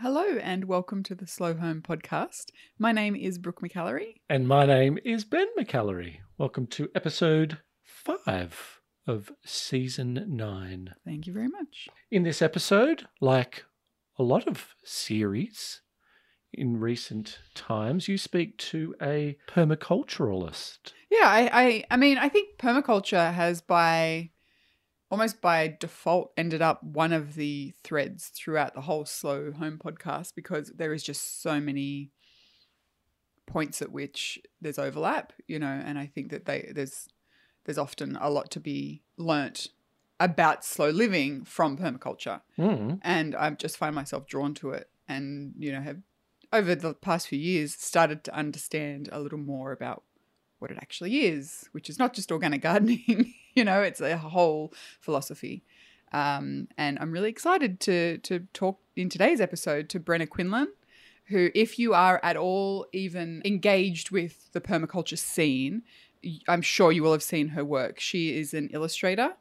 Hello and welcome to the Slow Home podcast. My name is Brooke McAlary. And my name is Ben McAlary. Welcome to episode five of season nine. Thank you very much. In this episode, like a lot of series in recent times, you speak to a permaculturalist. Yeah, I, I, I mean, I think permaculture has by almost by default ended up one of the threads throughout the whole Slow Home podcast because there is just so many points at which there's overlap, you know, and I think that they there's there's often a lot to be learnt about slow living from permaculture. Mm. And I just find myself drawn to it and, you know, have over the past few years started to understand a little more about what it actually is, which is not just organic gardening, you know, it's a whole philosophy. Um, and I'm really excited to to talk in today's episode to Brenna Quinlan, who, if you are at all even engaged with the permaculture scene, I'm sure you will have seen her work. She is an illustrator,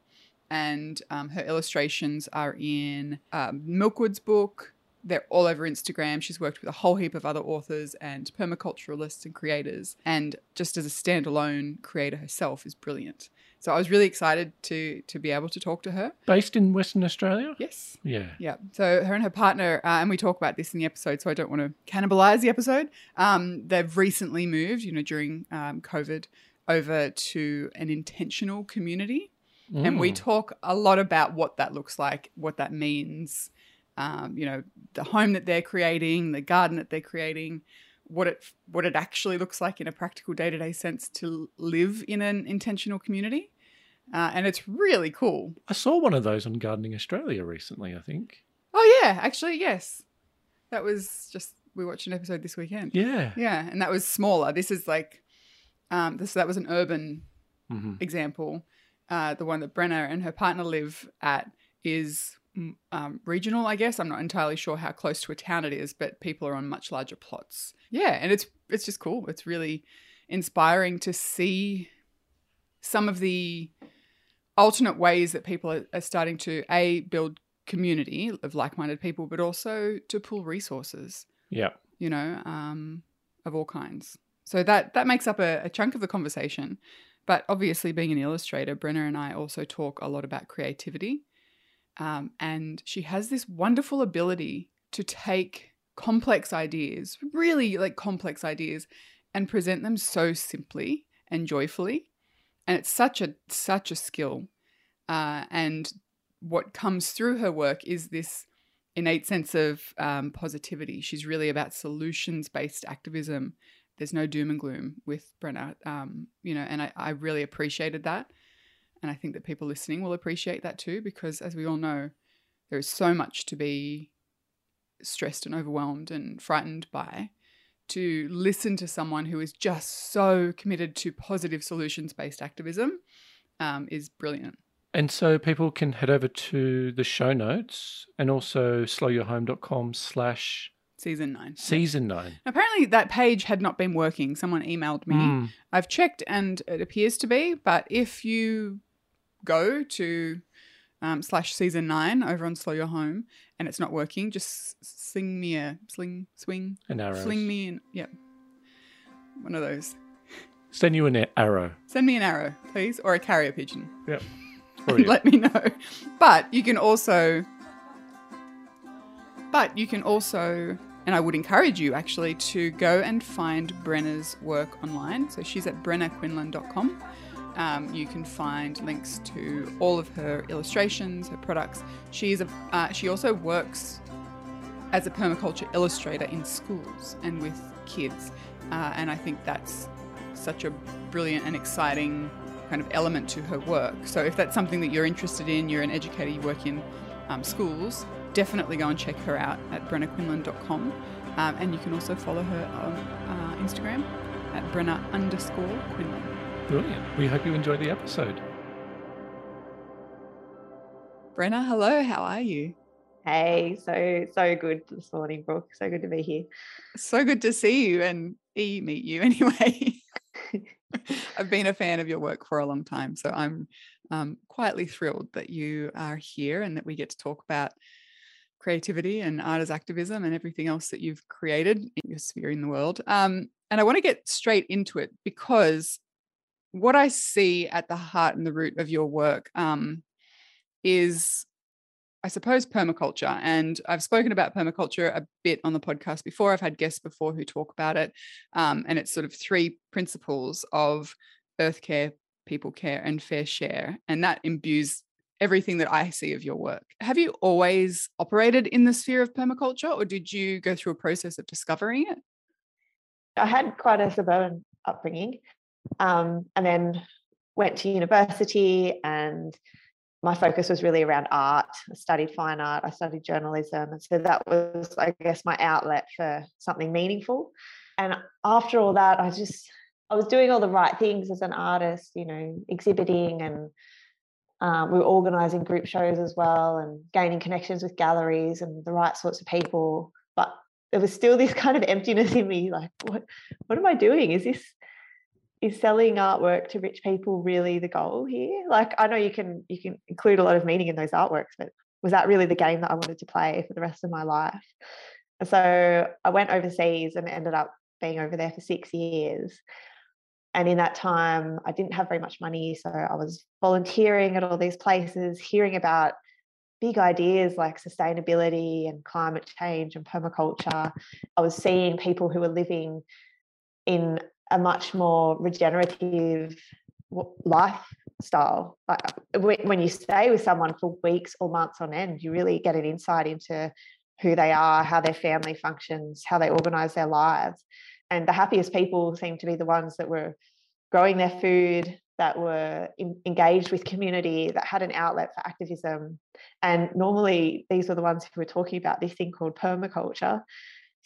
and um, her illustrations are in um, Milkwood's book. They're all over Instagram. She's worked with a whole heap of other authors and permaculturalists and creators. And just as a standalone creator herself, is brilliant. So I was really excited to to be able to talk to her. Based in Western Australia? Yes. Yeah. Yeah. So her and her partner, uh, and we talk about this in the episode, so I don't want to cannibalize the episode. Um, they've recently moved, you know, during um, COVID, over to an intentional community, and we Mm. talk a lot about what that looks like, what that means. Um, you know, the home that they're creating, the garden that they're creating, what it what it actually looks like in a practical day to day sense to live in an intentional community, uh, and it's really cool. I saw one of those on Gardening Australia recently, I think. Oh yeah, actually yes. That was just we watched an episode this weekend. Yeah. Yeah, and that was smaller. This is like um this that was an urban hmm example. Uh the one that Brenna and her partner live at is um, regional, I guess. I'm not entirely sure how close to a town it is, but people are on much larger plots. Yeah, and it's it's just cool. It's really inspiring to see some of the alternate ways that people are, are starting to a build community of like-minded people, but also to pool resources Yeah. you know, um, of all kinds. So that that makes up a, a chunk of the conversation. But obviously, being an illustrator, Brenna and I also talk a lot about creativity. Um, and she has this wonderful ability to take complex ideas, really like complex ideas, and present them so simply and joyfully. And it's such a such a skill. Uh, and what comes through her work is this innate sense of um, positivity. She's really about solutions based activism. There's no doom and gloom with Brenna, um, you know, and I, I really appreciated that. And I think that people listening will appreciate that too, because as we all know, there is so much to be stressed and overwhelmed and frightened by. To listen to someone who is just so committed to positive solutions based activism um, is brilliant. And so people can head over to the show notes and also slowyourhome.com slash Season nine. season nine. Apparently, that page had not been working. Someone emailed me. Mm. I've checked and it appears to be, but if you go to um, slash season nine over on Slow Your Home and it's not working, just sling me a sling, swing, An arrow. Sling me in. Yep. One of those. Send you an arrow. Send me an arrow, please, or a carrier pigeon. Yep. Let me know. But you can also, but you can also, and I would encourage you actually to go and find Brenna's work online. So she's at brennaquinlan.com. Um, you can find links to all of her illustrations, her products. She's a, uh, she also works as a permaculture illustrator in schools and with kids. Uh, and I think that's such a brilliant and exciting kind of element to her work. So if that's something that you're interested in, you're an educator, you work in um, schools, definitely go and check her out at brennaquinlan.com. Um, and you can also follow her on uh, Instagram at brenna underscore quinlan. Brilliant. We hope you enjoy the episode. Brenna, hello, how are you? Hey, so so good this morning, Brooke. So good to be here. So good to see you and e meet you anyway. I've been a fan of your work for a long time, so I'm um, quietly thrilled that you are here and that we get to talk about creativity and art as activism and everything else that you've created in your sphere in the world. Um, and I want to get straight into it because what I see at the heart and the root of your work um, is, I suppose, permaculture. And I've spoken about permaculture a bit on the podcast before. I've had guests before who talk about it. Um, and it's sort of three principles of earth care, people care, and fair share. And that imbues everything that I see of your work. Have you always operated in the sphere of permaculture, or did you go through a process of discovering it? I had quite a suburban upbringing, um, and then went to university, and my focus was really around art. I studied fine art, I studied journalism, and so that was, I guess, my outlet for something meaningful. And after all that, I just I was doing all the right things as an artist, you know, exhibiting and um, we were organising group shows as well and gaining connections with galleries and the right sorts of people. But there was still this kind of emptiness in me, like, what what am I doing? Is this is selling artwork to rich people really the goal here? Like I know you can you can include a lot of meaning in those artworks, but was that really the game that I wanted to play for the rest of my life? So I went overseas and ended up being over there for six years. And in that time, I didn't have very much money. So I was volunteering at all these places, hearing about big ideas like sustainability and climate change and permaculture. I was seeing people who were living in a much more regenerative lifestyle. Like When you stay with someone for weeks or months on end, you really get an insight into who they are, how their family functions, how they organize their lives. And the happiest people seem to be the ones that were growing their food that were in, engaged with community that had an outlet for activism. And normally these were the ones who were talking about this thing called permaculture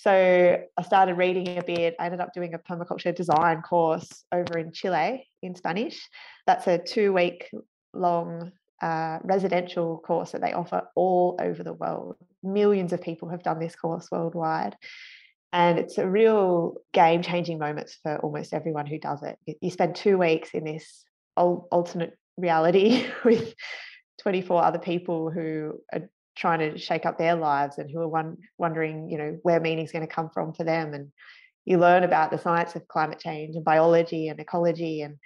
so i started reading a bit. I ended up doing a permaculture design course over in chile in spanish. That's a two week long uh, residential course that they offer all over the world. Millions of people have done this course worldwide. And it's a real game changing moment for almost everyone who does it. You spend two weeks in this alternate reality with 24 other people who are trying to shake up their lives and who are one, wondering, you know, where meaning's going to come from for them. And you learn about the science of climate change and biology and ecology and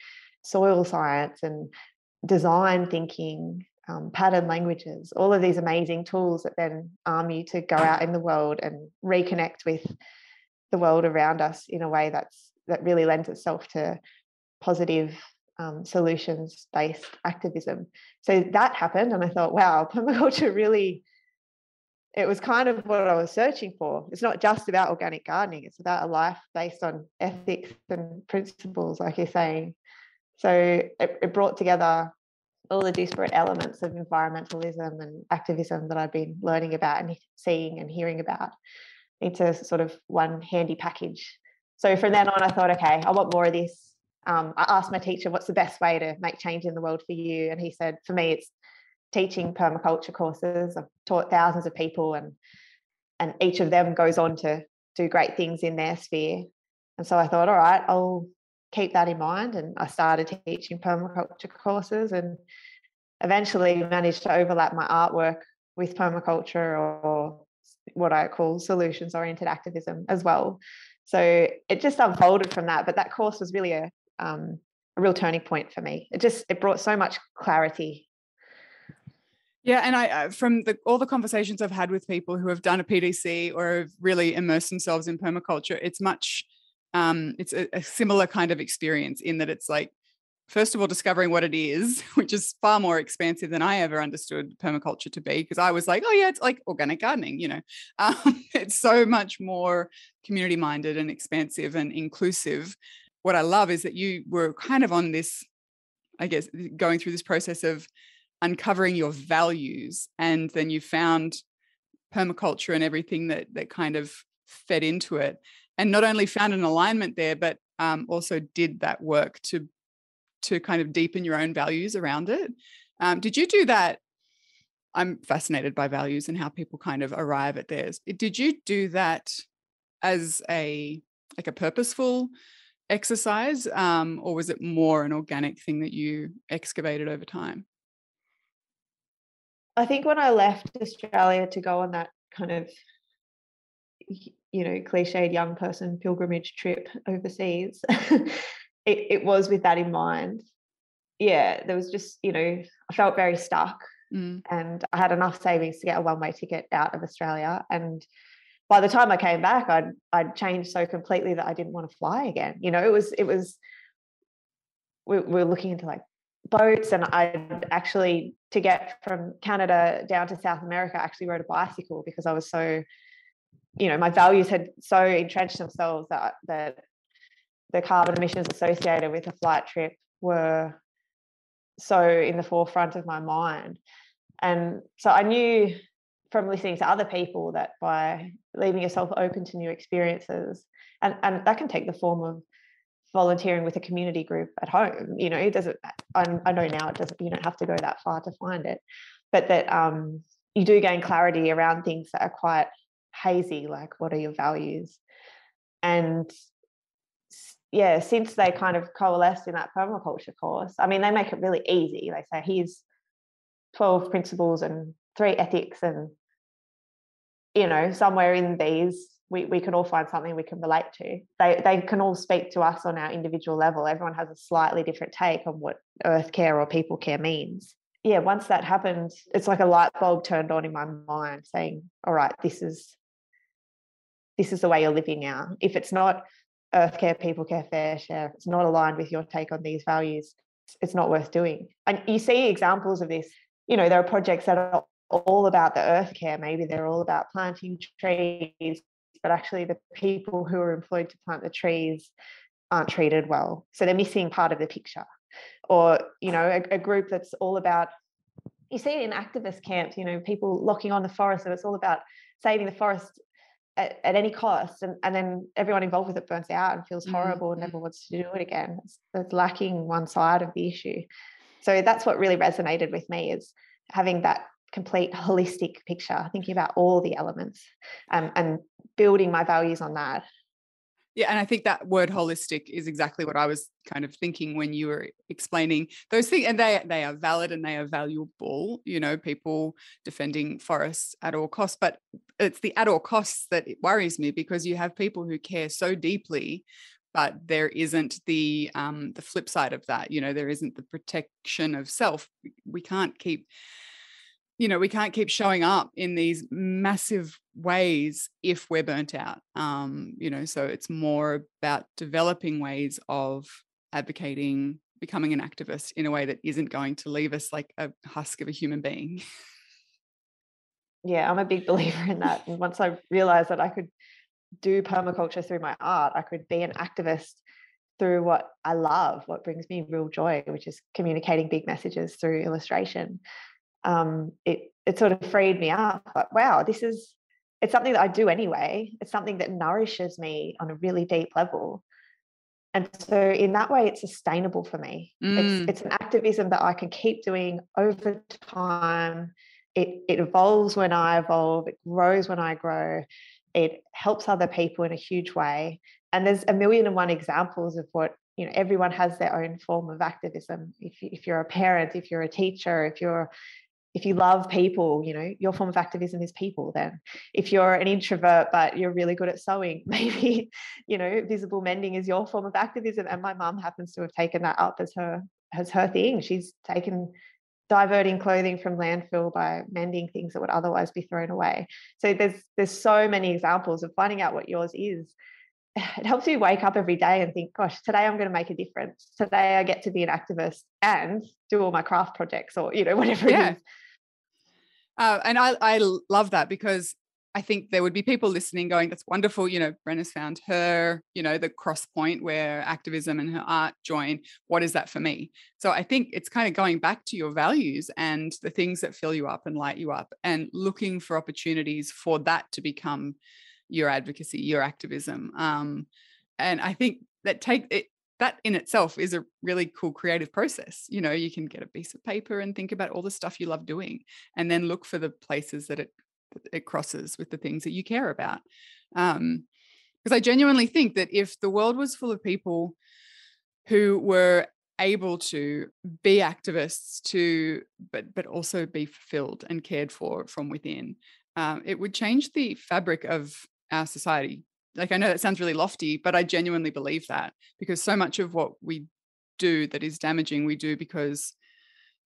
soil science and design thinking um, pattern languages, all of these amazing tools that then arm you to go out in the world and reconnect with the world around us in a way that's that really lends itself to positive um, solutions based activism. So that happened, and I thought, wow, permaculture really. It was kind of what I was searching for. It's not just about organic gardening, it's about a life based on ethics and principles, like you're saying. So it, it brought together all the disparate elements of environmentalism and activism that I've been learning about and seeing and hearing about into sort of one handy package. So from then on, I thought, okay, I want more of this. Um, I asked my teacher, what's the best way to make change in the world for you? And he said, for me, it's teaching permaculture courses. I've taught thousands of people, and and each of them goes on to do great things in their sphere. And so I thought, all right, I'll keep that in mind. And I started teaching permaculture courses and eventually managed to overlap my artwork with permaculture or what I call solutions oriented activism as well. So it just unfolded from that. But that course was really a, um, a real turning point for me. It just it brought so much clarity yeah, and I from the all the conversations I've had with people who have done a PDC or have really immersed themselves in permaculture, it's much um, it's a, a similar kind of experience in that it's like first of all discovering what it is which is far more expansive than i ever understood permaculture to be because i was like oh yeah it's like organic gardening you know um, it's so much more community minded and expansive and inclusive what i love is that you were kind of on this i guess going through this process of uncovering your values and then you found permaculture and everything that that kind of fed into it and not only found an alignment there, but um, also did that work to to kind of deepen your own values around it. Um, did you do that? I'm fascinated by values and how people kind of arrive at theirs. Did you do that as a like a purposeful exercise, um, or was it more an organic thing that you excavated over time? I think when I left Australia to go on that kind of, you know, cliched young person pilgrimage trip overseas, it, it was with that in mind. Yeah, there was just, you know, I felt very stuck mm. and I had enough savings to get a one way ticket out of Australia. And by the time I came back, I'd I'd changed so completely that I didn't want to fly again. You know, it was it was we, we were looking into like boats and I actually to get from Canada down to South America I actually rode a bicycle because I was so you know my values had so entrenched themselves that that the carbon emissions associated with a flight trip were so in the forefront of my mind and so I knew from listening to other people that by leaving yourself open to new experiences. And and that can take the form of volunteering with a community group at home you know it doesn't I, I know now it doesn't you don't have to go that far to find it. But that um, you do gain clarity around things that are quite hazy like what are your values? And yeah since they kind of coalesced in that permaculture course i mean they make it really easy. They say here's 12 principles and three ethics and you know somewhere in these we, we can all find something we can relate to. They, they can all speak to us on our individual level. Everyone has a slightly different take on what earth care or people care means. Yeah, once that happened, it's like a light bulb turned on in my mind saying, all right, this is this is the way you're living now. If it's not earth care, people care, fair share, it's not aligned with your take on these values, it's not worth doing. And you see examples of this. You know, there are projects that are all about the earth care. Maybe they're all about planting trees, but actually the people who are employed to plant the trees aren't treated well. So they're missing part of the picture. Or, you know, a, a group that's all about, you see it in activist camps, you know, people locking on the forest, and it's all about saving the forest at, at, any cost and, and then everyone involved with it burns out and feels horrible mm-hmm. and never wants to do it again it's, it's, lacking one side of the issue so that's what really resonated with me is having that complete holistic picture, thinking about all the elements um, and building my values on that. Yeah, and I think that word holistic is exactly what I was kind of thinking when you were explaining those things, and they they are valid and they are valuable. You know, people defending forests at all costs, but it's the at all costs that worries me because you have people who care so deeply, but there isn't the um, the flip side of that. You know, there isn't the protection of self. We can't keep you know we can't keep showing up in these massive ways if we're burnt out um you know so it's more about developing ways of advocating becoming an activist in a way that isn't going to leave us like a husk of a human being. Yeah i'm a big believer in that and once i realized that i could do permaculture through my art i could be an activist through what i love what brings me real joy which is communicating big messages through illustration um, it it sort of freed me up. Like, wow, this is it's something that I do anyway. It's something that nourishes me on a really deep level. And so in that way, it's sustainable for me. Mm. It's, it's an activism that I can keep doing over time. It, it evolves when I evolve, it grows when I grow, it helps other people in a huge way. And there's a million and one examples of what you know everyone has their own form of activism if, if you're a parent if you're a teacher if you're if you love people, you know, your form of activism is people then. If you're an introvert but you're really good at sewing, maybe, you know, visible mending is your form of activism. And my mum happens to have taken that up as her as her thing. She's taken diverting clothing from landfill by mending things that would otherwise be thrown away. So there's there's so many examples of finding out what yours is. It helps you wake up every day and think, gosh, today I'm going to make a difference. Today I get to be an activist and do all my craft projects or, you know, whatever yeah. it is. Uh, and I, I love that because I think there would be people listening going, that's wonderful. You know, Brenna's found her, you know, the cross point where activism and her art join. What is that for me? So I think it's kind of going back to your values and the things that fill you up and light you up and looking for opportunities for that to become your advocacy, your activism. Um, and I think that take it, that in itself is a really cool creative process. You know, you can get a piece of paper and think about all the stuff you love doing and then look for the places that it it crosses with the things that you care about. Um, because I genuinely think that if the world was full of people who were able to be activists to but but also be fulfilled and cared for from within um, it would change the fabric of our society like i know that sounds really lofty but i genuinely believe that because so much of what we do that is damaging we do because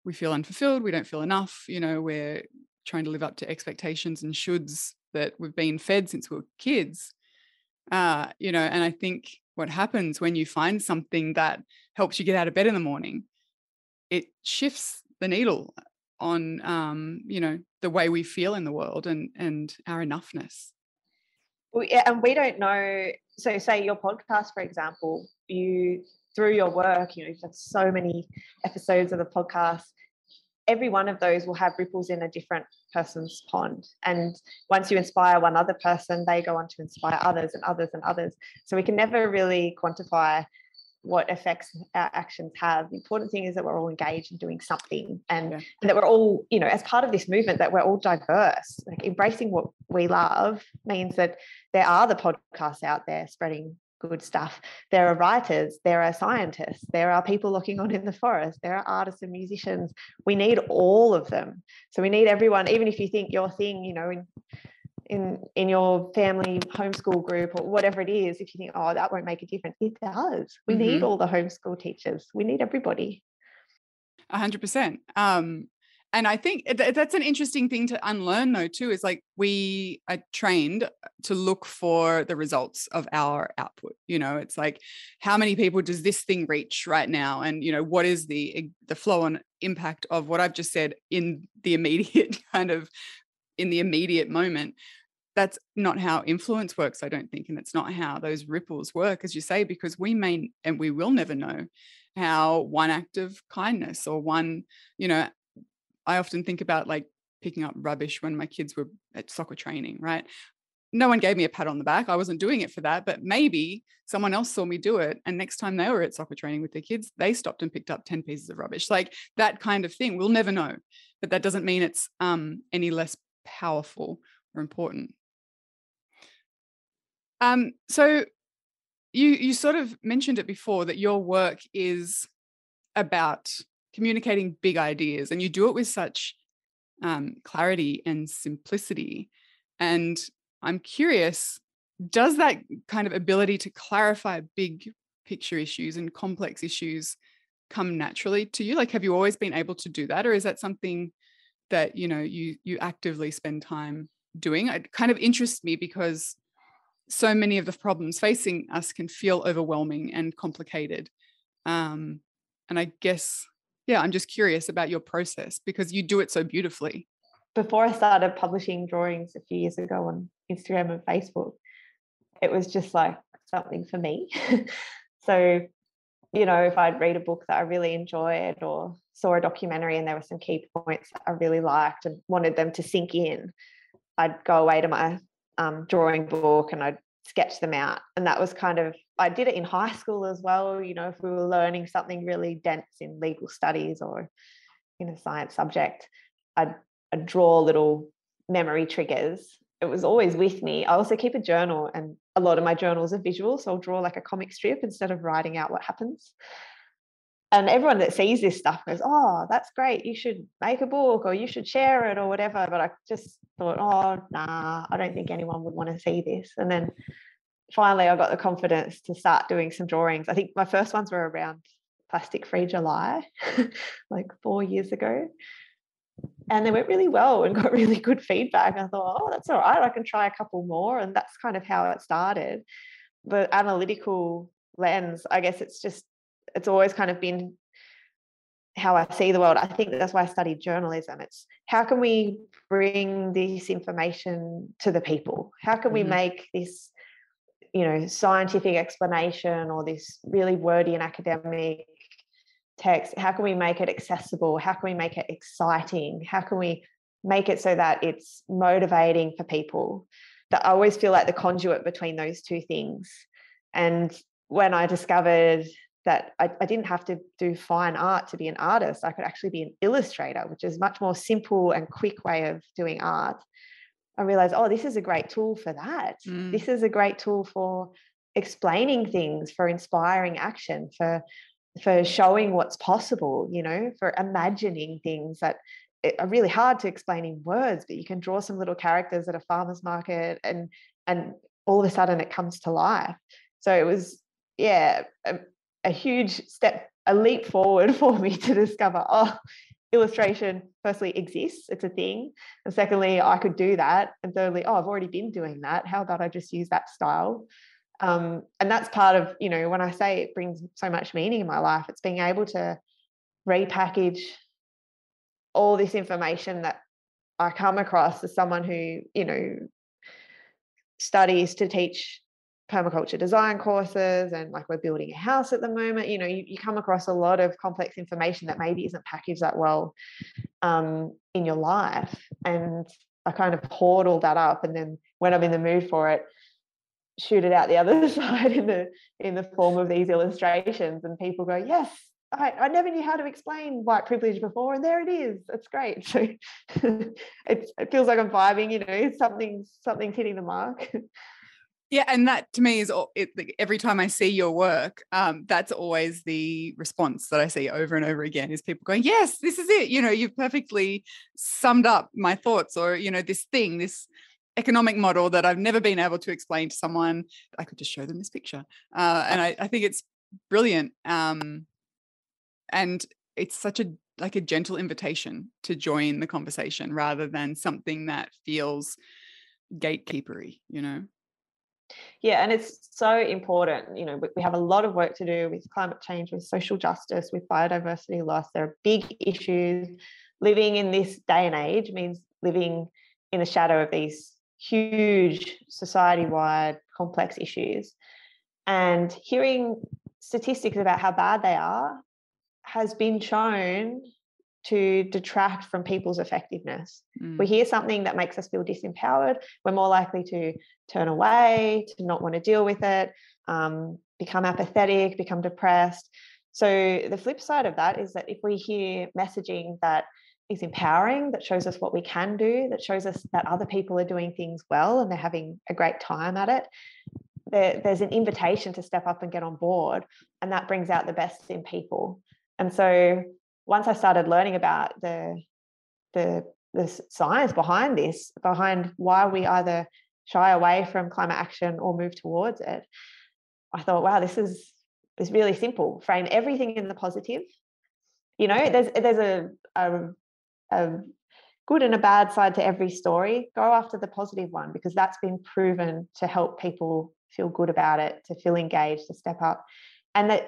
we feel unfulfilled we don't feel enough you know we're trying to live up to expectations and shoulds that we've been fed since we were kids. Uh, you know and i think what happens when you find something that helps you get out of bed in the morning it shifts the needle on um, you know the way we feel in the world and and our enoughness yeah, and we don't know so say your podcast for example you through your work you know you've done so many episodes of the podcast every one of those will have ripples in a different person's pond. And once you inspire one other person, they go on to inspire others and others and others. So we can never really quantify what effects our actions have. The important thing is that we're all engaged in doing something and, yeah. and, that we're all, you know, as part of this movement, that we're all diverse. Like embracing what we love means that there are the podcasts out there spreading good stuff. There are writers, there are scientists, there are people looking on in the forest, there are artists and musicians. We need all of them. So we need everyone, even if you think your thing, you know, in in in your family homeschool group or whatever it is, if you think, oh, that won't make a difference, it does. We mm-hmm. need all the homeschool teachers. We need everybody. A hundred percent. Um, and i think that's an interesting thing to unlearn though too is like we are trained to look for the results of our output you know it's like how many people does this thing reach right now and you know what is the the flow and impact of what i've just said in the immediate kind of in the immediate moment that's not how influence works i don't think and it's not how those ripples work as you say because we may and we will never know how one act of kindness or one you know I often think about like picking up rubbish when my kids were at soccer training, right? No one gave me a pat on the back. I wasn't doing it for that, but maybe someone else saw me do it. And next time they were at soccer training with their kids, they stopped and picked up 10 pieces of rubbish. Like that kind of thing. We'll never know. But that doesn't mean it's um, any less powerful or important. Um, so you you sort of mentioned it before that your work is about communicating big ideas and you do it with such um, clarity and simplicity and i'm curious does that kind of ability to clarify big picture issues and complex issues come naturally to you? Like have you always been able to do that or is that something that you know you you actively spend time doing? It kind of interests me because so many of the problems facing us can feel overwhelming and complicated um, and i guess yeah, I'm just curious about your process because you do it so beautifully. Before I started publishing drawings a few years ago on Instagram and Facebook, it was just like something for me. so, you know, if I'd read a book that I really enjoyed or saw a documentary and there were some key points that I really liked and wanted them to sink in, I'd go away to my um, drawing book and I'd sketch them out. And that was kind of, I did it in high school as well. You know, if we were learning something really dense in legal studies or in a science subject, I'd, I'd draw little memory triggers. It was always with me. I also keep a journal, and a lot of my journals are visual. So I'll draw like a comic strip instead of writing out what happens. And everyone that sees this stuff goes, Oh, that's great. You should make a book or you should share it or whatever. But I just thought, Oh, nah, I don't think anyone would want to see this. And then finally I got the confidence to start doing some drawings. I think my first ones were around plastic free July, like four years ago. And they went really well and got really good feedback. I thought, oh, that's all right. I can try a couple more. And that's kind of how it started. The analytical lens, I guess it's just, it's always kind of been how I see the world. I think that's why I studied journalism. It's how can we bring this information to the people? How can we mm-hmm. make this you know scientific explanation or this really wordy and academic text how can we make it accessible how can we make it exciting how can we make it so that it's motivating for people that i always feel like the conduit between those two things and when i discovered that I, I, didn't have to do fine art to be an artist i could actually be an illustrator which is much more simple and quick way of doing art I realized, oh, this is a great tool for that. Mm. This is a great tool for explaining things, for inspiring action, for for showing what's possible, you know, for imagining things that are really hard to explain in words, but you can draw some little characters at a farmer's market and and all of a sudden it comes to life. So it was, yeah, a, huge step, a leap forward for me to discover, oh, illustration firstly exists it's a thing and secondly i could do that and thirdly oh i've already been doing that how about i just use that style? Um, and that's part of you know when i say it brings so much meaning in my life it's being able to repackage all this information that i come across as someone who you know studies to teach permaculture design courses and like we're building a house at the moment you know you, you come across a lot of complex information that maybe isn't packaged that well um, in your life. And i kind of hoard all that up and then when i'm in the mood for it shoot it out the other side in the in the form of these illustrations and people go yes I, I never knew how to explain white privilege before and there it is it's great. So it feels like i'm vibing you know something something's hitting the mark yeah and that to me is it, every time i see your work um, that's always the response that i see over and over again is people going yes this is it you know you've perfectly summed up my thoughts or you know this thing this economic model that i've never been able to explain to someone. I could just show them this picture uh, and I, I, think it's brilliant um, and it's such a like a gentle invitation to join the conversation rather than something that feels gatekeepery you know yeah, and it's so important. You know, we have a lot of work to do with climate change, with social justice, with biodiversity loss. There are big issues. Living in this day and age means living in the shadow of these huge society wide complex issues. And hearing statistics about how bad they are has been shown to detract from people's effectiveness. Mm. We hear something that makes us feel disempowered, we're more likely to turn away, to not want to deal with it, um, become apathetic, become depressed. So, the flip side of that is that if we hear messaging that is empowering, that shows us what we can do, that shows us that other people are doing things well and they're having a great time at it, there, there's an invitation to step up and get on board. And that brings out the best in people. And so, once I started learning about the the the science behind this, behind why we either shy away from climate action or move towards it, I thought, wow, this is is really simple. Frame everything in the positive. You know, there's there's a, a, a good and a bad side to every story. Go after the positive one because that's been proven to help people feel good about it, to feel engaged, to step up, and that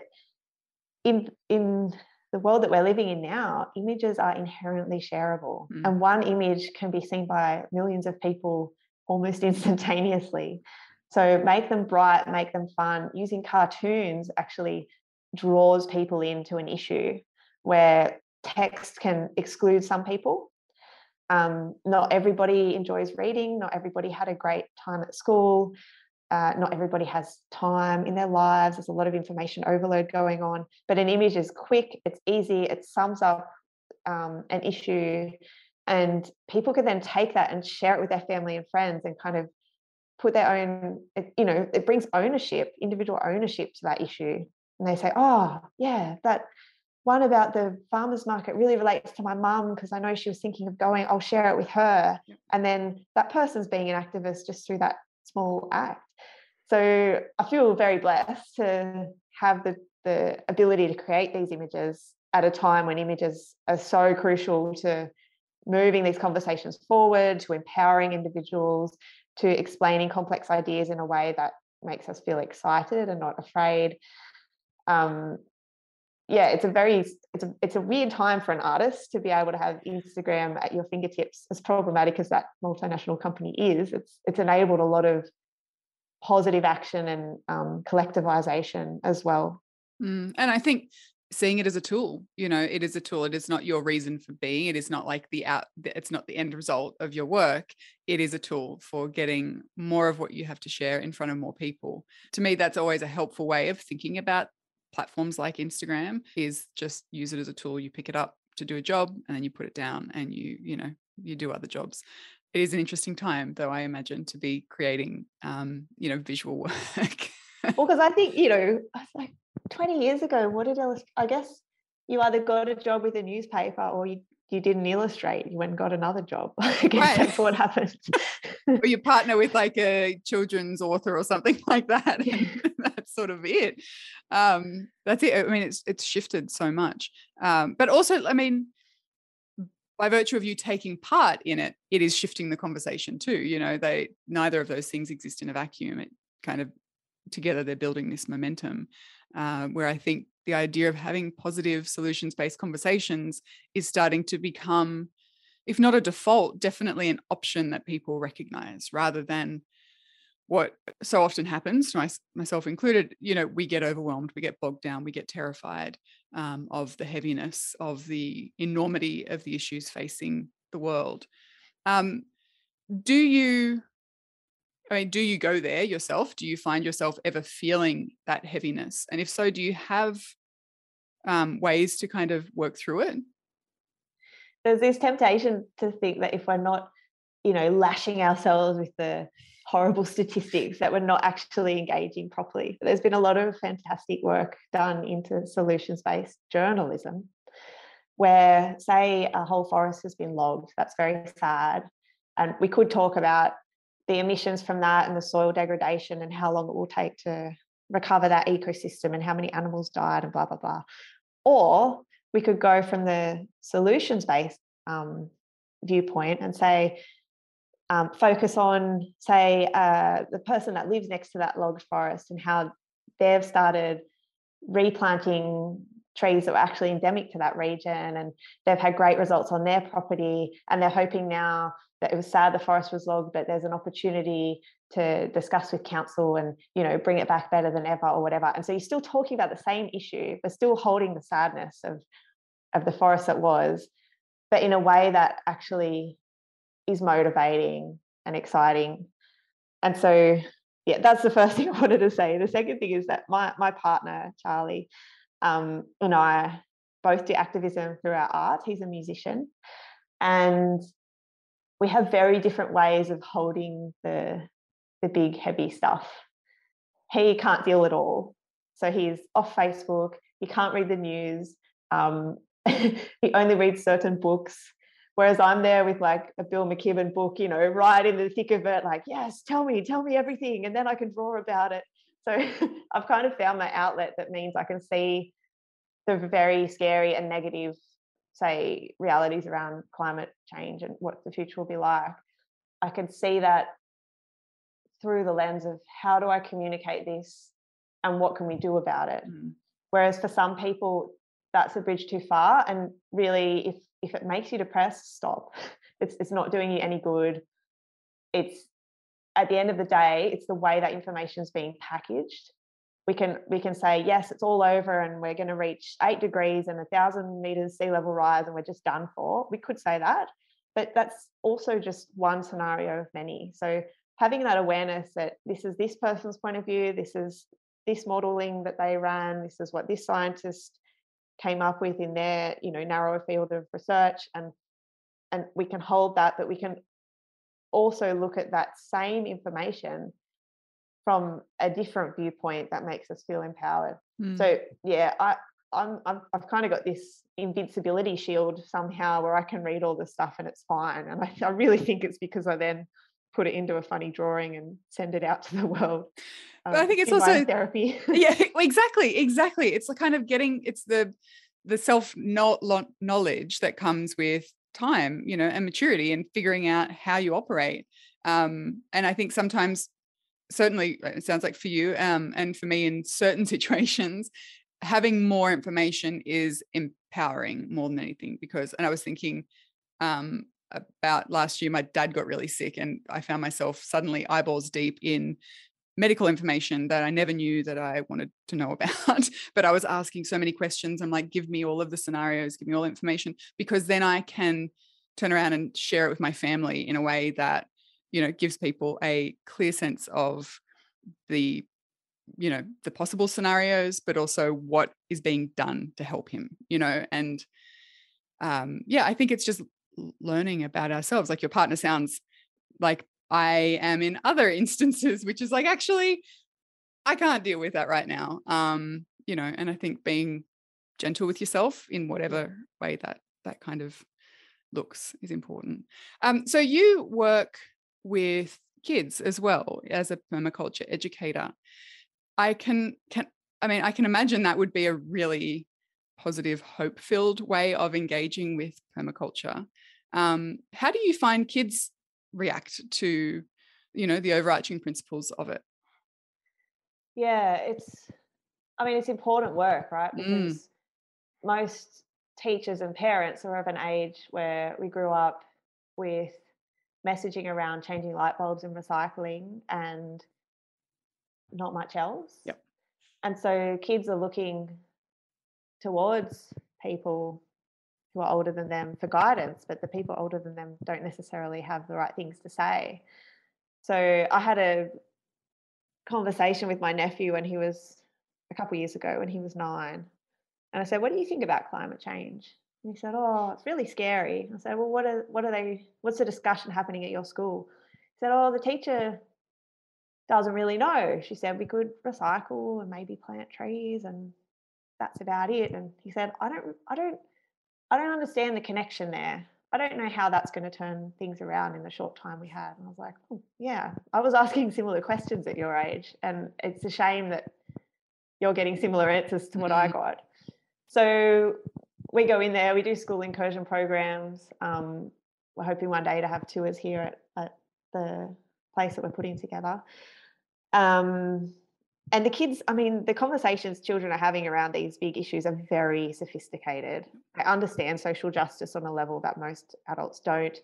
in in the world that we're living in now, images are inherently shareable. Mm. And one image can be seen by millions of people almost instantaneously. So make them bright, make them fun. Using cartoons actually draws people into an issue where text can exclude some people. Um, not everybody enjoys reading, not everybody had a great time at school. Uh, not everybody has time in their lives. There's a lot of information overload going on, but an image is quick, it's easy, it sums up um, an issue, and people can then take that and share it with their family and friends and kind of put their own, you know, it brings ownership, individual ownership to that issue. And they say, oh, yeah, that one about the farmers market really relates to my mum because I know she was thinking of going, I'll share it with her. And then that person's being an activist just through that small act. So I feel very blessed to have the, the ability to create these images at a time when images are so crucial to moving these conversations forward, to empowering individuals, to explaining complex ideas in a way that makes us feel excited and not afraid. Um, yeah, it's a very it's a it's a weird time for an artist to be able to have Instagram at your fingertips. As problematic as that multinational company is, it's it's enabled a lot of positive action and um, collectivization as well. Mm, and I think seeing it as a tool, you know, it is a tool. It is not your reason for being. It is not like the out. It's not the end result of your work. It is a tool for getting more of what you have to share in front of more people. To me, that's always a helpful way of thinking about platforms like Instagram. Is just use it as a tool. You pick it up to do a job, and then you put it down, and you you know you do other jobs it is an interesting time, though I imagine, to be creating, um, you know, visual work. well, because I think you know, like 20 years ago, what did illust- I guess you either got a job with a newspaper or you, you didn't illustrate. You went and got another job. I guess Right. that's what happened. or you partner with like a children's author or something like that. That's sort of it. Um, that's it. I mean, it's it's shifted so much. Um, but also, I mean, by virtue of you taking part in it, it is shifting the conversation too. You know, they neither of those things exist in a vacuum. It kind of together they're building this momentum. Uh, where I think the idea of having positive solutions based conversations is starting to become if not a default, definitely an option that people recognize rather than what so often happens, my, myself included, you know, we get overwhelmed, we get bogged down, we get terrified um, of the heaviness, of the enormity of the issues facing the world. Um, do you, I mean, do you go there yourself? Do you find yourself ever feeling that heaviness? And if so, do you have um, ways to kind of work through it? There's this temptation to think that if we're not, you know, lashing ourselves with the horrible statistics, that we're not actually engaging properly. There's been a lot of fantastic work done into solutions based journalism where, say, a whole forest has been logged. That's very sad. And we could talk about the emissions from that and the soil degradation and how long it will take to recover that ecosystem and how many animals died and blah, blah, blah. Or we could go from the solutions based um, viewpoint and say, um, focus on, say, uh, the person that lives next to that logged forest and how they've started replanting trees that were actually endemic to that region and they've had great results on their property and they're hoping now that it was sad the forest was logged but there's an opportunity to discuss with council and you know bring it back better than ever or whatever. And so you're still talking about the same issue but still holding the sadness of of the forest that was but in a way that actually is motivating and exciting. And so yeah that's the first thing i wanted to say. The second thing is that my my partner charlie um, and i both do activism through our art. He's a musician. And we have very different ways of holding the the big heavy stuff. He can't deal at all. So he's off facebook. He can't read the news. Um, he only reads certain books whereas i'm there with like a bill mckibben book you know right in the thick of it like yes tell me tell me everything and then i can draw about it. So i've kind of found my outlet that means i can see the very scary and negative say realities around climate change and what the future will be like. I can see that through the lens of how do i communicate this and what can we do about it. Mm. whereas for some people that's a bridge too far and really if if it makes you depressed stop. It's it's not doing you any good. It's at the end of the day it's the way that information is being packaged. We can we can say yes it's all over and we're going to reach eight degrees and a thousand meters sea level rise and we're just done for. We could say that but that's also just one scenario of many. So having that awareness that this is this person's point of view this is this modeling that they ran this is what this scientist came up with in their you know narrower field of research and and we can hold that but we can also look at that same information from a different viewpoint that makes us feel empowered Mm. so yeah i I'm, I've, I've kind of got this invincibility shield somehow where I can read all this stuff and it's fine. And I, I really think it's because I then put it into a funny drawing and send it out to the world. But I think it's also- therapy. yeah exactly exactly it's the kind of getting it's the the self knowledge that comes with time you know and maturity and figuring out how you operate um and i think sometimes certainly uh, it sounds like for you um and for me in certain situations having more information is empowering more than anything because and i was thinking um about last year my dad got really sick and i found myself suddenly eyeballs deep in medical information that I never knew that I wanted to know about. but I was asking so many questions. I'm like, give me all of the scenarios, give me all the information, because then I can turn around and share it with my family in a way that, you know, gives people a clear sense of the, you know, the possible scenarios, but also what is being done to help him, you know, and um, yeah, I think it's just learning about ourselves. Like your partner sounds like I am in other instances, which is like, actually, I can't deal with that right now. Um, you know, and I think being gentle with yourself in whatever way that that kind of looks is important. Um, so you work with kids as well as a permaculture educator. I can can I mean I can imagine that would be a really positive, hope-filled way of engaging with permaculture. Um, how do you find kids react to, you know, the overarching principles of it? Yeah, it's I mean it's important work, right? Mm. Because mm. most teachers and parents are of an age where we grew up with messaging around changing light bulbs and recycling and not much else. Yep. And so kids are looking towards people who are older than them for guidance, but the people older than them don't necessarily have the right things to say. So I had a conversation with my nephew when he was a couple years ago when he was nine. And I said, What do you think about climate change? And he said, Oh, it's really scary. I said, Well, what are what are they what's the discussion happening at your school? He said, Oh, the teacher doesn't really know. She said we could recycle and maybe plant trees and that's about it. And he said, I don't I don't I don't understand the connection there. I don't know how that's going to turn things around in the short time we had. And I was like, oh, yeah, I was asking similar questions at your age. And it's a shame that you're getting similar answers to what I mm-hmm. got. So we go in there, we do school incursion programs. Um, we're hoping one day to have tours here at, at the place that we're putting together. Um, and the kids, I mean, the conversations children are having around these big issues are very sophisticated. They understand social justice on a level that most adults don't.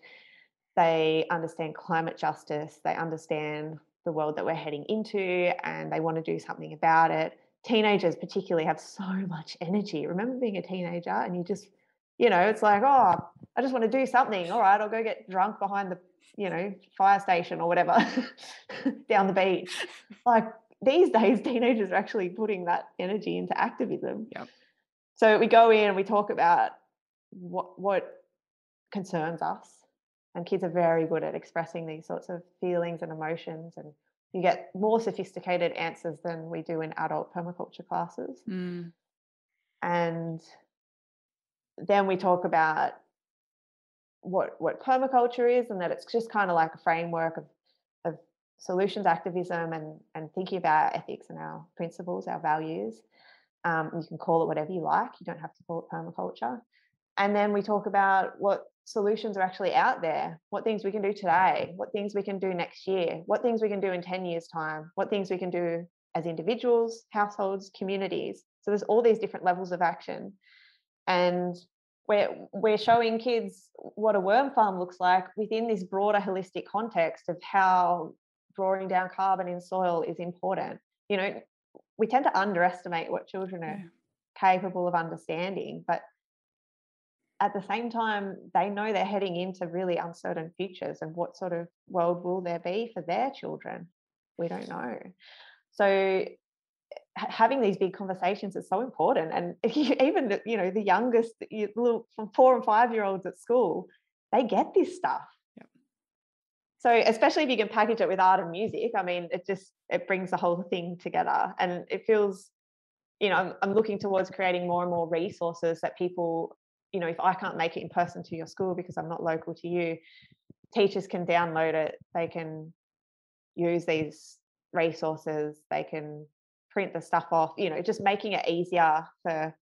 They understand climate justice. They understand the world that we're heading into and they want to do something about it teenagers particularly have so much energy. Remember being a teenager and you just, you know, it's like, oh, I just want to do something. All right, I'll go get drunk behind the, you know, fire station or whatever down the beach. Like these days, teenagers are actually putting that energy into activism. Yep. So we go in and we talk about what what concerns us. And kids are very good at expressing these sorts of feelings and emotions and you get more sophisticated answers than we do in adult permaculture classes. Mm. And then we talk about what what permaculture is and that it's just kind of like a framework of solutions activism and and thinking about ethics and our principles, our values. Um, you can call it whatever you like. You don't have to call it permaculture. And then we talk about what solutions are actually out there, what things we can do today, what things we can do next year, what things we can do in 10 years' time, what things we can do as individuals, households, communities. So there's all these different levels of action. And we're, we're showing kids what a worm farm looks like within this broader holistic context of how drawing down carbon in soil is important. You know, we tend to underestimate what children are yeah. capable of understanding, but at the same time, they know they're heading into really uncertain futures and what sort of world will there be for their children? We don't know. So having these big conversations is so important. And even the, you know the youngest, little from four and five year olds at school, they get this stuff. So especially if you can package it with art and music, I mean, it just it brings the whole thing together, and it feels, you know, I'm, I'm looking towards creating more and more resources that people you know, if I can't make it in person to your school because I'm not local to you, teachers can download it. They can use these resources. They can print the stuff off, you know, just making it easier for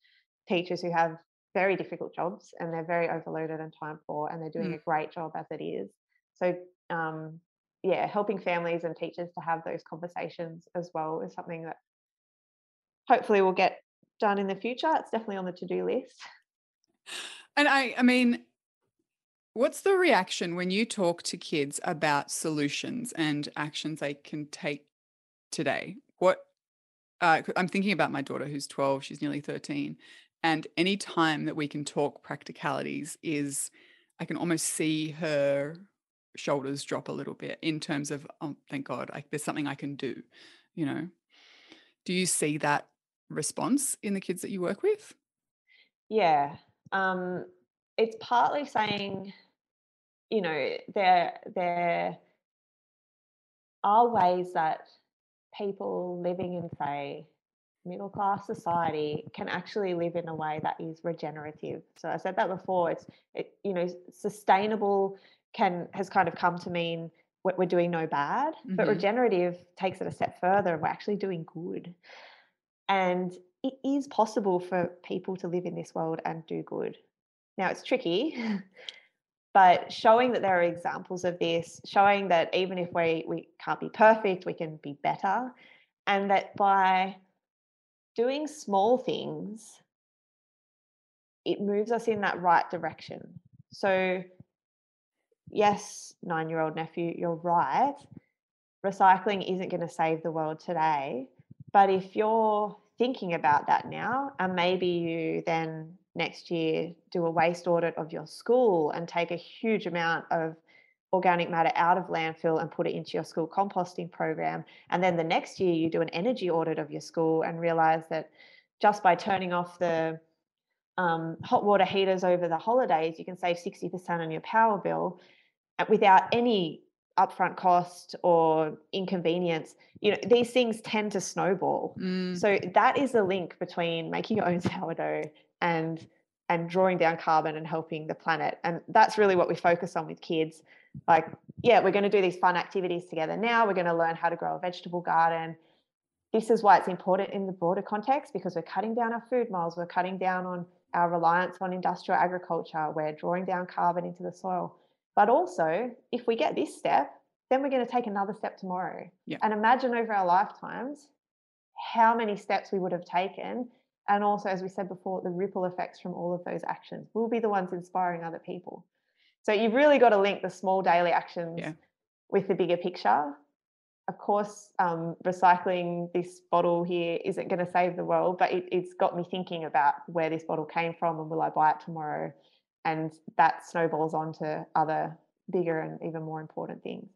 teachers who have very difficult jobs and they're very overloaded and time poor and they're doing mm. a great job as it is. So, um, yeah, helping families and teachers to have those conversations as well is something that hopefully will get done in the future. It's definitely on the to do list. And I, I mean, what's the reaction when you talk to kids about solutions and actions they can take today? What uh, I'm thinking about my daughter who's 12, she's nearly 13. And any time that we can talk practicalities is, I can almost see her shoulders drop a little bit in terms of, oh, thank God, like there's something I can do, you know? Do you see that response in the kids that you work with? Yeah, um, it's partly saying, you know, there there are ways that people living in, say, middle class society can actually live in a way that is regenerative. So I said that before. It's it, you know sustainable can has kind of come to mean we're doing no bad, mm-hmm. but regenerative takes it a step further and we're actually doing good. And it is possible for people to live in this world and do good. Now it's tricky, but showing that there are examples of this, showing that even if we, we can't be perfect, we can be better, and that by doing small things, it moves us in that right direction. So, yes, nine year old nephew, you're right. Recycling isn't going to save the world today. But if you're thinking about that now, and maybe you then next year do a waste audit of your school and take a huge amount of organic matter out of landfill and put it into your school composting program. And then the next year you do an energy audit of your school and realize that just by turning off the um, hot water heaters over the holidays, you can save 60% on your power bill uh, without any upfront cost or inconvenience. You know these things tend to snowball. Mm. so that is the link between making your own sourdough and and drawing down carbon and helping the planet. And that's really what we focus on with kids. Like yeah we're going to do these fun activities together now. We're going to learn how to grow a vegetable garden. This is why it's important in the broader context because we're cutting down our food miles. We're cutting down on our reliance on industrial agriculture we're drawing down carbon into the soil but also, if we get this step, then we're going to take another step tomorrow. Yeah. And imagine over our lifetimes how many steps we would have taken. And also, as we said before, the ripple effects from all of those actions will be the ones inspiring other people. So you've really got to link the small daily actions yeah. with the bigger picture. Of course, um, recycling this bottle here isn't going to save the world, but it, it's got me thinking about where this bottle came from and will I buy it tomorrow? and that snowballs onto other bigger and even more important things.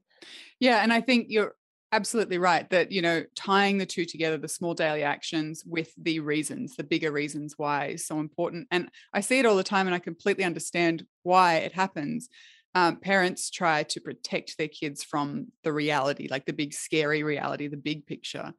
Yeah and i think you're absolutely right that you know tying the two together the small daily actions with the reasons the bigger reasons why is so important. And i see it all the time and i completely understand why it happens um, parents try to protect their kids from the reality like the big scary reality the big picture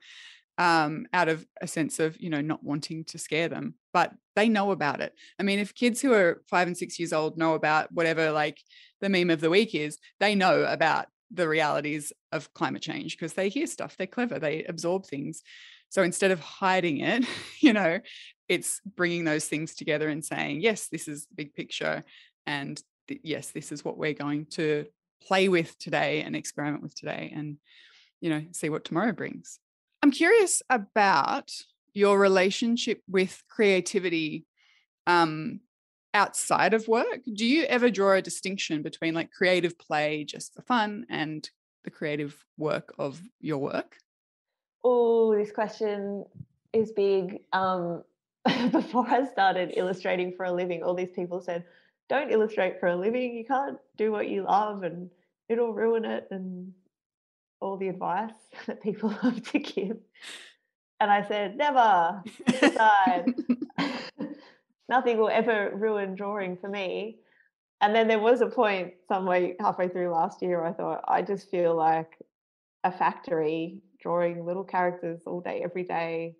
um, out of a sense of you know not wanting to scare them but they know about it. I mean if kids who are five and six years old know about whatever like the meme of the week is they know about the realities of climate change because they hear stuff they're clever they absorb things. So instead of hiding it you know it's bringing those things together and saying yes this is the big picture and yes this is what we're going to play with today and experiment with today and you know see what tomorrow brings I'm curious about your relationship with creativity um, outside of work. Do you ever draw a distinction between like creative play just for fun and the creative work of your work? Oh, this question is big. Um, before I started illustrating for a living, all these people said, Don't illustrate for a living. You can't do what you love and it'll ruin it. And all the advice that people love to give. And I said, never decide. Nothing will ever ruin drawing for me. And then there was a point somewhere halfway through last year, I thought, I just feel like a factory drawing little characters all day, every day,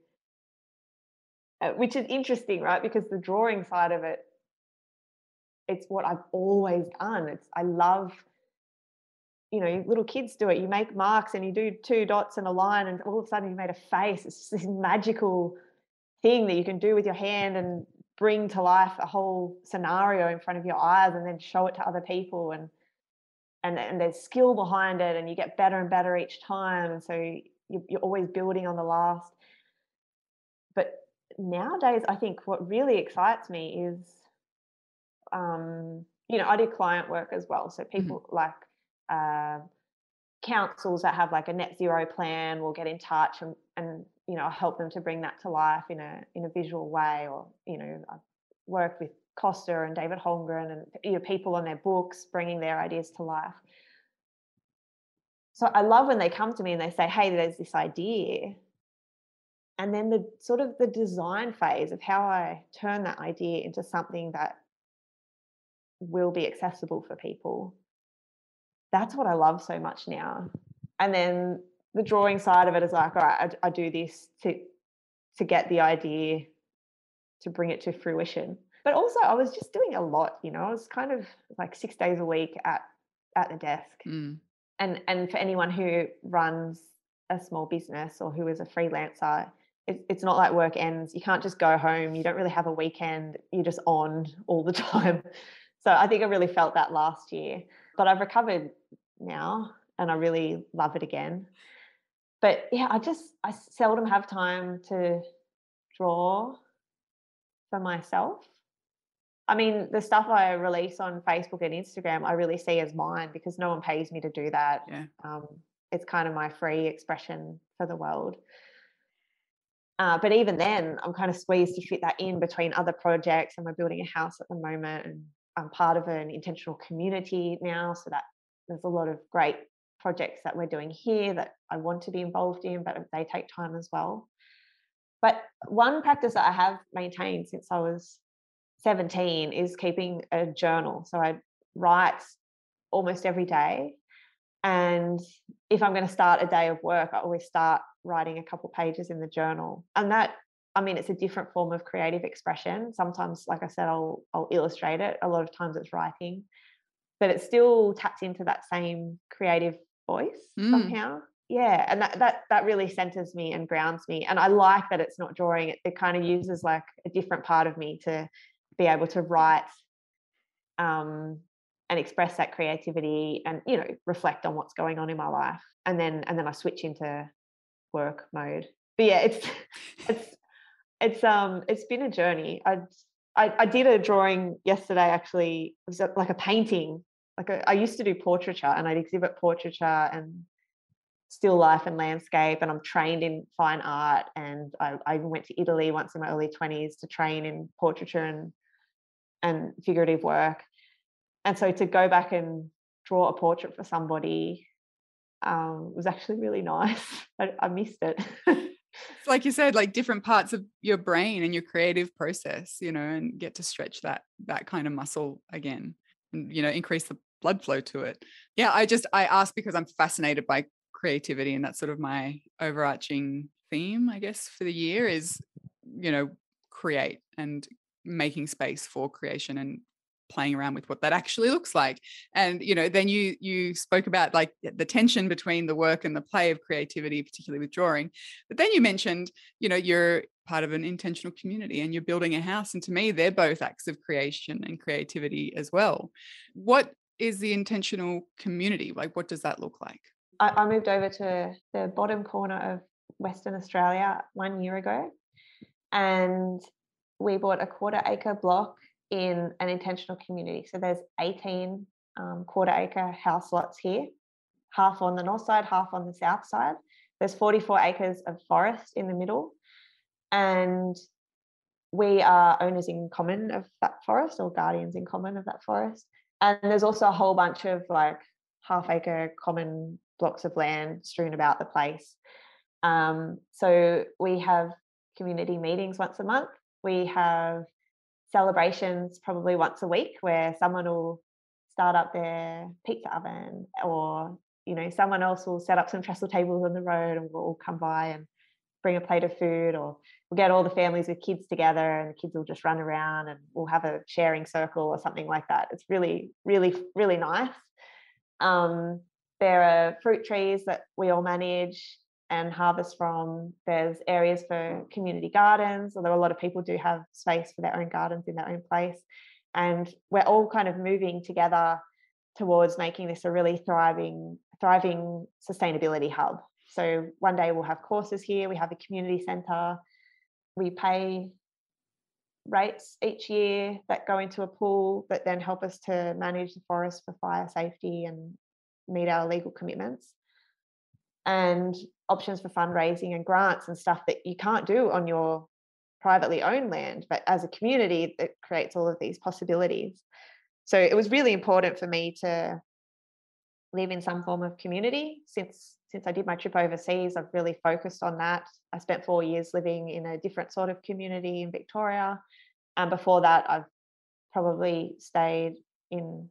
uh, which is interesting, right? Because the drawing side of it, it's what I've always done. It's I love you know, little kids do it. You make marks and you do two dots and a line, and all of a sudden you made a face. It's this magical thing that you can do with your hand and bring to life a whole scenario in front of your eyes and then show it to other people and and, and there's skill behind it and you get better and better each time and so you, you're always building on the last but nowadays i think what really excites me is um, you know i do client work as well so mm-hmm. people mm-hmm. like uh, councils that have like a net zero plan will get in touch and, and you know help them to bring that to life in a in a visual way or you know I've worked with Costa and David Holmgren and you know people on their books bringing their ideas to life so I love when they come to me and they say hey there's this idea and then the sort of the design phase of how I turn that idea into something that will be accessible for people that's what I love so much now. And then the drawing side of it is like, all right, I, I do this to to get the idea to bring it to fruition. But also, I was just doing a lot. You know, I was kind of like six days a week at at the desk. Mm. And and for anyone who runs a small business or who is a freelancer, it, it's not like work ends. You can't just go home. You don't really have a weekend. You're just on all the time. So I think I really felt that last year. But I've recovered now and I really love it again. But yeah, I just I seldom have time to draw for myself. I mean, the stuff I release on Facebook and Instagram, I really see as mine because no one pays me to do that. Yeah. Um, it's kind of my free expression for the world. Uh, but even then, I'm kind of squeezed to fit that in between other projects, and we're building a house at the moment, and I'm part of an intentional community now, so that there's a lot of great projects that we're doing here that I want to be involved in, but they take time as well. But one practice that I have maintained since I was 17 is keeping a journal. So I write almost every day. And if I'm going to start a day of work, I always start writing a couple pages in the journal. And that, I mean, it's a different form of creative expression. Sometimes, like I said, I'll I'll illustrate it. A lot of times it's writing, but it still taps into that same creative voice Mm. somehow. Yeah, and that that that really centers me and grounds me. And I like that it's not drawing. It, it kind of uses like a different part of me to be able to write um, and express that creativity and you know reflect on what's going on in my life and then and then i switch into work mode but yeah it's it's it's um it's been a journey i i, I did a drawing yesterday actually it was like a painting like a, i used to do portraiture and i'd exhibit portraiture and still life and landscape and i'm trained in fine art and i, I went to italy once in my early 20s to train in portraiture and and figurative work and so to go back and draw a portrait for somebody um, was actually really nice. I, I missed it. It's like you said, like different parts of your brain and your creative process, you know, and get to stretch that that kind of muscle again, and you know, increase the blood flow to it. Yeah, I just I ask because I'm fascinated by creativity, and that's sort of my overarching theme, I guess, for the year is, you know, create and making space for creation and playing around with what that actually looks like. And you know then you you spoke about like the tension between the work and the play of creativity particularly with drawing. But then you mentioned you know you're part of an intentional community and you're building a house and to me they're both acts of creation and creativity as well. What is the intentional community? Like what does that look like? I, I moved over to the bottom corner of Western Australia one year ago and we bought a quarter acre block in an intentional community. So there's 18 um, quarter acre house lots here, half on the north side, half on the south side. There's 44 acres of forest in the middle. And we are owners in common of that forest or guardians in common of that forest. And there's also a whole bunch of like half acre common blocks of land strewn about the place. Um, so we have community meetings once a month. We have celebrations probably once a week where someone will start up their pizza oven or you know someone else will set up some trestle tables on the road and we'll all come by and bring a plate of food or we'll get all the families with kids together and the kids will just run around and we'll have a sharing circle or something like that. It's really really really nice. Um, there are fruit trees that we all manage and harvest from. There's areas for community gardens, although a lot of people do have space for their own gardens in their own place. And we're all kind of moving together towards making this a really thriving, thriving sustainability hub. So one day we'll have courses here, we have a community centre, we pay rates each year that go into a pool that then help us to manage the forest for fire safety and meet our legal commitments and options for fundraising and grants and stuff that you can't do on your privately owned land but as a community it creates all of these possibilities. So it was really important for me to live in some form of community. Since since I did my trip overseas I've really focused on that. I spent 4 years living in a different sort of community in Victoria and before that I've probably stayed in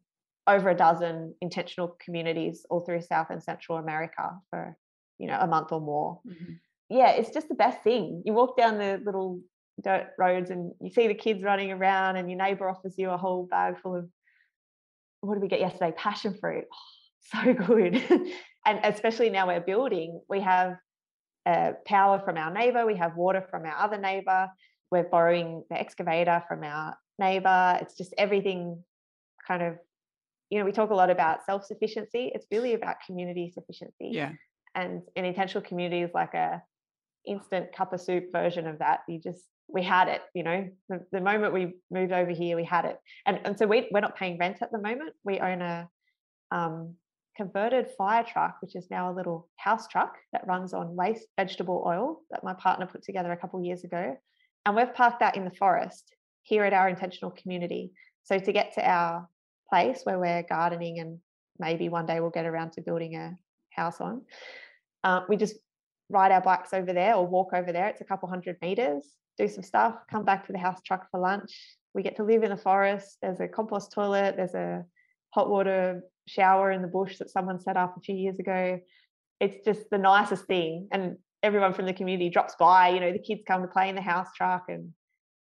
over a dozen intentional communities all through South and Central America for you know a month or more. Mhm. yeah, it's just the best thing. You walk down the little dirt roads and you see the kids running around, and your neighbor offers you a whole bag full of what did we get yesterday? Passion fruit. Oh, so good. and especially now we're building, we have uh, power from our neighbor, we have water from our other neighbor, we're borrowing the excavator from our neighbor. It's just everything kind of, you know, we talk a lot about self sufficiency. It's really about community sufficiency. Yeah. And an intentional community is like a instant cup of soup version of that. You just we had it, you know, the, the moment we moved over here, we had it. And, and so we, we're not paying rent at the moment. We own a um, converted fire truck, which is now a little house truck that runs on waste vegetable oil that my partner put together a couple years ago. And we've parked that in the forest here at our intentional community. So to get to our place where we're gardening and maybe one day we'll get around to building a house on, uh, we just ride our bikes over there or walk over there. It's a couple hundred meters do some stuff, come back to the house truck for lunch. We get to live in the forest. There's a compost toilet, there's a hot water shower in the bush that someone set up a few years ago. It's just the nicest thing. And everyone from the community drops by. You know, the kids come to play in the house truck and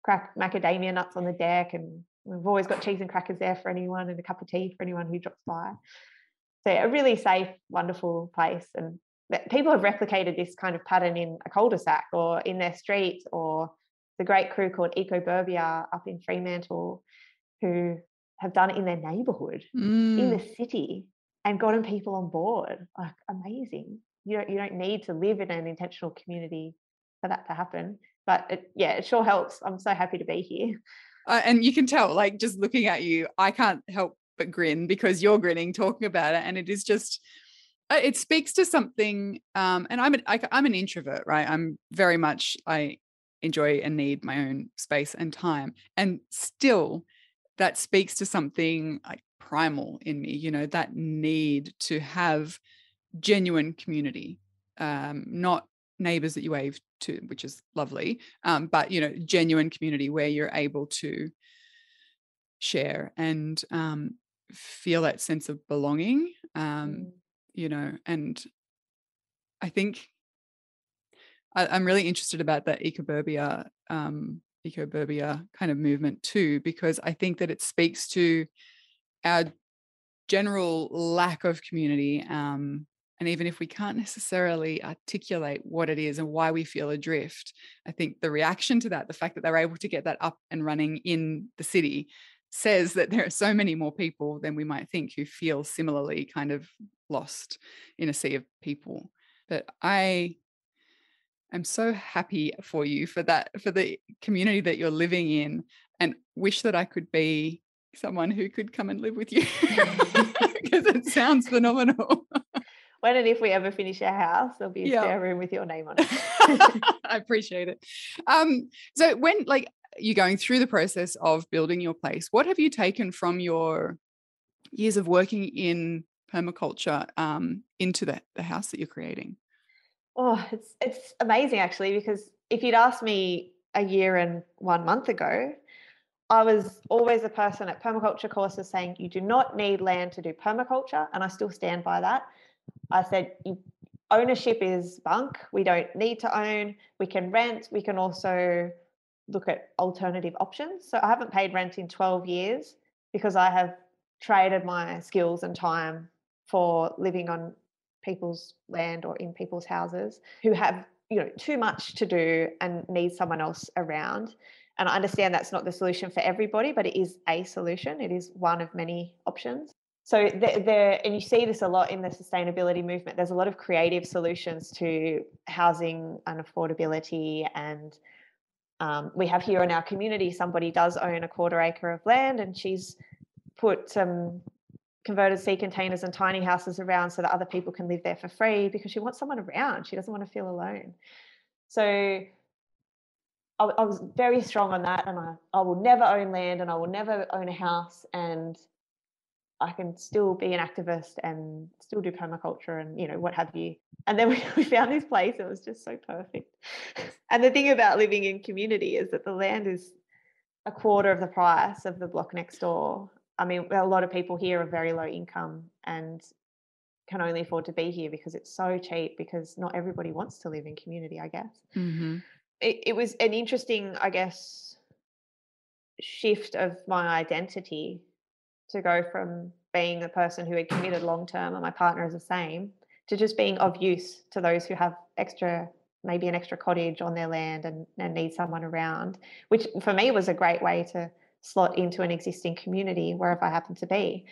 crack macadamia nuts on the deck. And we've always got cheese and crackers there for anyone and a cup of tea for anyone who drops by. So, a really safe, wonderful place. And people have replicated this kind of pattern in a cul-de-sac or in their streets or the great crew called Ecoburbia up in Fremantle who have done it in their neighborhood Mm. in the city and gotten people on board like amazing you don't you don't need to live in an intentional community for that to happen but it, yeah it sure helps i'm so happy to be here Uh, and you can tell, like, just looking at you, I can't help but grin because you're grinning talking about it. And it is just, uh, it speaks to something. Um, and I'm, I, I'm an introvert, right? I'm very much, I enjoy and need my own space and time. And still, that speaks to something like primal in me, you know, that need to have genuine community, um, not neighbors that you wave to, which is lovely, um, but you know, genuine community where you're able to share and um, feel that sense of belonging, um, Mm. you know, and I think I, I'm really interested about that ecoburbia, um, ecoburbia kind of movement too, because I think that it speaks to our general lack of community. Um, and even if we can't necessarily articulate what it is and why we feel adrift, I think the reaction to that, the fact that they're able to get that up and running in the city, says that there are so many more people than we might think who feel similarly kind of lost in a sea of people. But I am so happy for you for that, for the community that you're living in, and wish that I could be someone who could come and live with you because it sounds phenomenal. When and if we ever finish our house there'll be a Yeah. spare room with your name on it I appreciate it. Um, so when like you're going through the process of building your place, what have you taken from your years of working in permaculture um, into the, the house that you're creating? Oh, it's it's amazing actually because if you'd asked me a year and one month ago, I was always a person at permaculture courses saying you do not need land to do permaculture, and I still stand by that. I said ownership is bunk. We don't need to own. We can rent. We can also look at alternative options. So I haven't paid rent in 12 years because I have traded my skills and time for living on people's land or in people's houses who have you know too much to do and need someone else around and i understand that's not the solution for everybody but it is a solution it is one of many options so there, and you see this a lot in the sustainability movement there's a lot of creative solutions to housing and affordability and um, we have here in our community somebody does own a quarter acre of land and she's put some converted sea containers and tiny houses around so that other people can live there for free because she wants someone around. She doesn't want to feel alone. So I was very strong on that, and I, I will never own land and I will never own a house, and I can still be an activist and still do permaculture and you know what have you. And then we, we found this place; it was just so perfect. And the thing about living in community is that the land is a quarter of the price of the block next door. I mean, a lot of people here are very low income and can only afford to be here because it's so cheap because not everybody wants to live in community i guess Mm-hmm. it, it was an interesting i guess shift of my identity to go from being a person who had committed long term and my partner is the same to just being of use to those who have extra maybe an extra cottage on their land and, and need someone around which for me was a great way to slot into an existing community wherever i happen to be.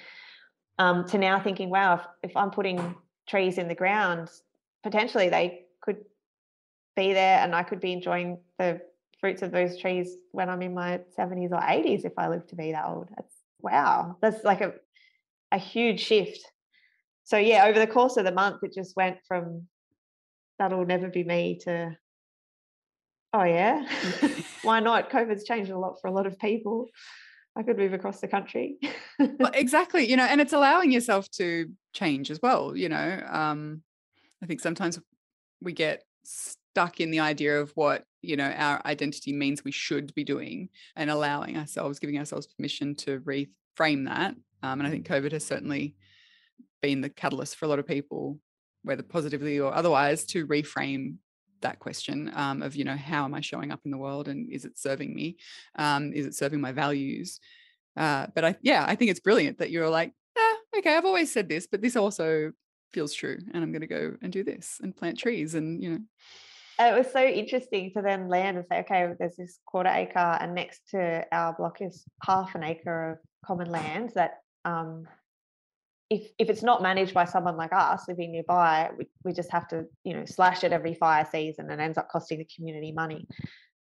Um, to now thinking wow if, if i'm putting trees in the ground potentially they could be there and i could be enjoying the fruits of those trees when i'm in my 70s or 80s if i live to be that old. That's wow that's like a, a huge shift so yeah over the course of the month it just went from that'll never be me to oh yeah why not covid's changed a lot for a lot of people i could move across the country well, exactly. You know, and it's allowing yourself to change as well. You know, um, I think sometimes we get stuck in the idea of what you know our identity means we should be doing, and allowing ourselves, giving ourselves permission to reframe that. Um, and I think COVID has certainly been the catalyst for a lot of people, whether positively or otherwise, to reframe that question um, of you know how am I showing up in the world and is it serving me? Um, is it serving my values? Uh, but I, yeah, I think it's brilliant that you're like, ah, okay, I've always said this, but this also feels true, and I'm going to go and do this and plant trees, and you know. It was so interesting to then land and say, okay, there's this quarter acre, and next to our block is half an acre of common land that, um, if if it's not managed by someone like us living nearby, we, we just have to, you know, slash it every fire season, and ends up costing the community money.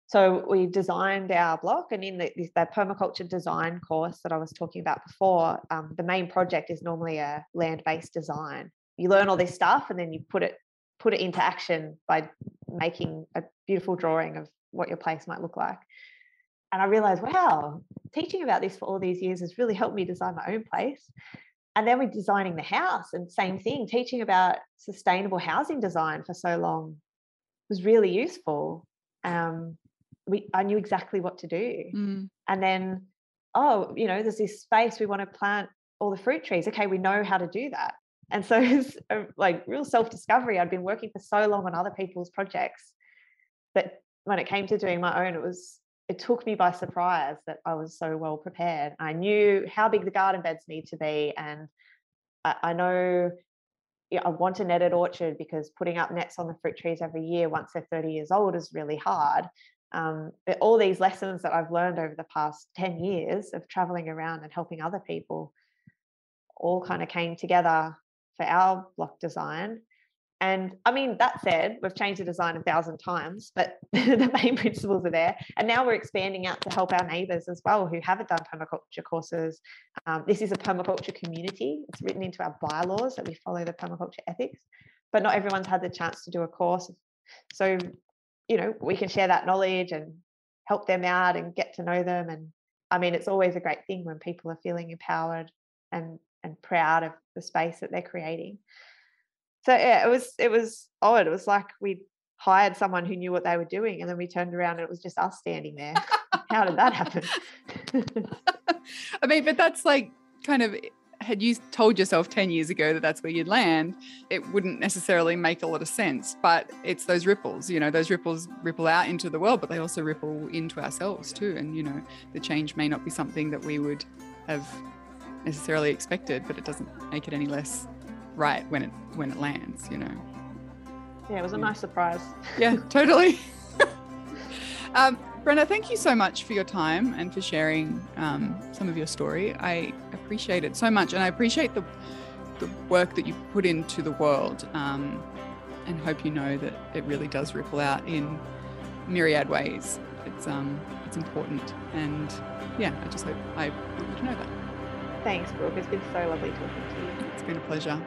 So we designed our block, and in the, that permaculture design course that I was talking about before, um, the main project is normally a land-based design. You learn all this stuff, and then you put it put it into action by making a beautiful drawing of what your place might look like. And I realized, wow, teaching about this for all these years has really helped me design my own place. And then we're designing the house, and same thing, teaching about sustainable housing design for so long was really useful. Um, we I knew exactly what to do. Mm. And then, oh, you know, there's this space we want to plant all the fruit trees. Okay, we know how to do that. And so it's like real self-discovery. I'd been working for so long on other people's projects that when it came to doing my own, it was it took me by surprise that I was so well prepared. I knew how big the garden beds need to be, and I, I know I want a netted orchard because putting up nets on the fruit trees every year once they're 30 years old is really hard um, all these lessons that I've learned over the past 10 years of traveling around and helping other people all kind of came together for our block design. And I mean, that said, we've changed the design a thousand times, but the main principles are there. And now we're expanding out to help our neighbours as well who haven't done permaculture courses. Um, this is a permaculture community. It's written into our bylaws that we follow the permaculture ethics, but not everyone's had the chance to do a course. So you know we can share that knowledge and help them out and get to know them and i mean it's always a great thing when people are feeling empowered and and proud of the space that they're creating so yeah it was it was odd it was like we hired someone who knew what they were doing and then we turned around and it was just us standing there how did that happen i mean but that's like kind of had you told yourself 10 years ago that that's where you'd land, it wouldn't necessarily make a lot of sense. But it's those ripples, you know, those ripples ripple out into the world, but they also ripple into ourselves too. And, you know, the change may not be something that we would have necessarily expected, but it doesn't make it any less right when it when it lands, you know. Yeah, it was a nice surprise. Yeah, totally. um, Brenna, thank you so much for your time and for sharing um, some of your story. I appreciate it so much, and I appreciate the the work that you put into the world, um, and hope you know that it really does ripple out in myriad ways. It's um, it's important, and yeah, I just hope I want you to know that. Thanks, Brooke. It's been so lovely talking to you. It's been a pleasure.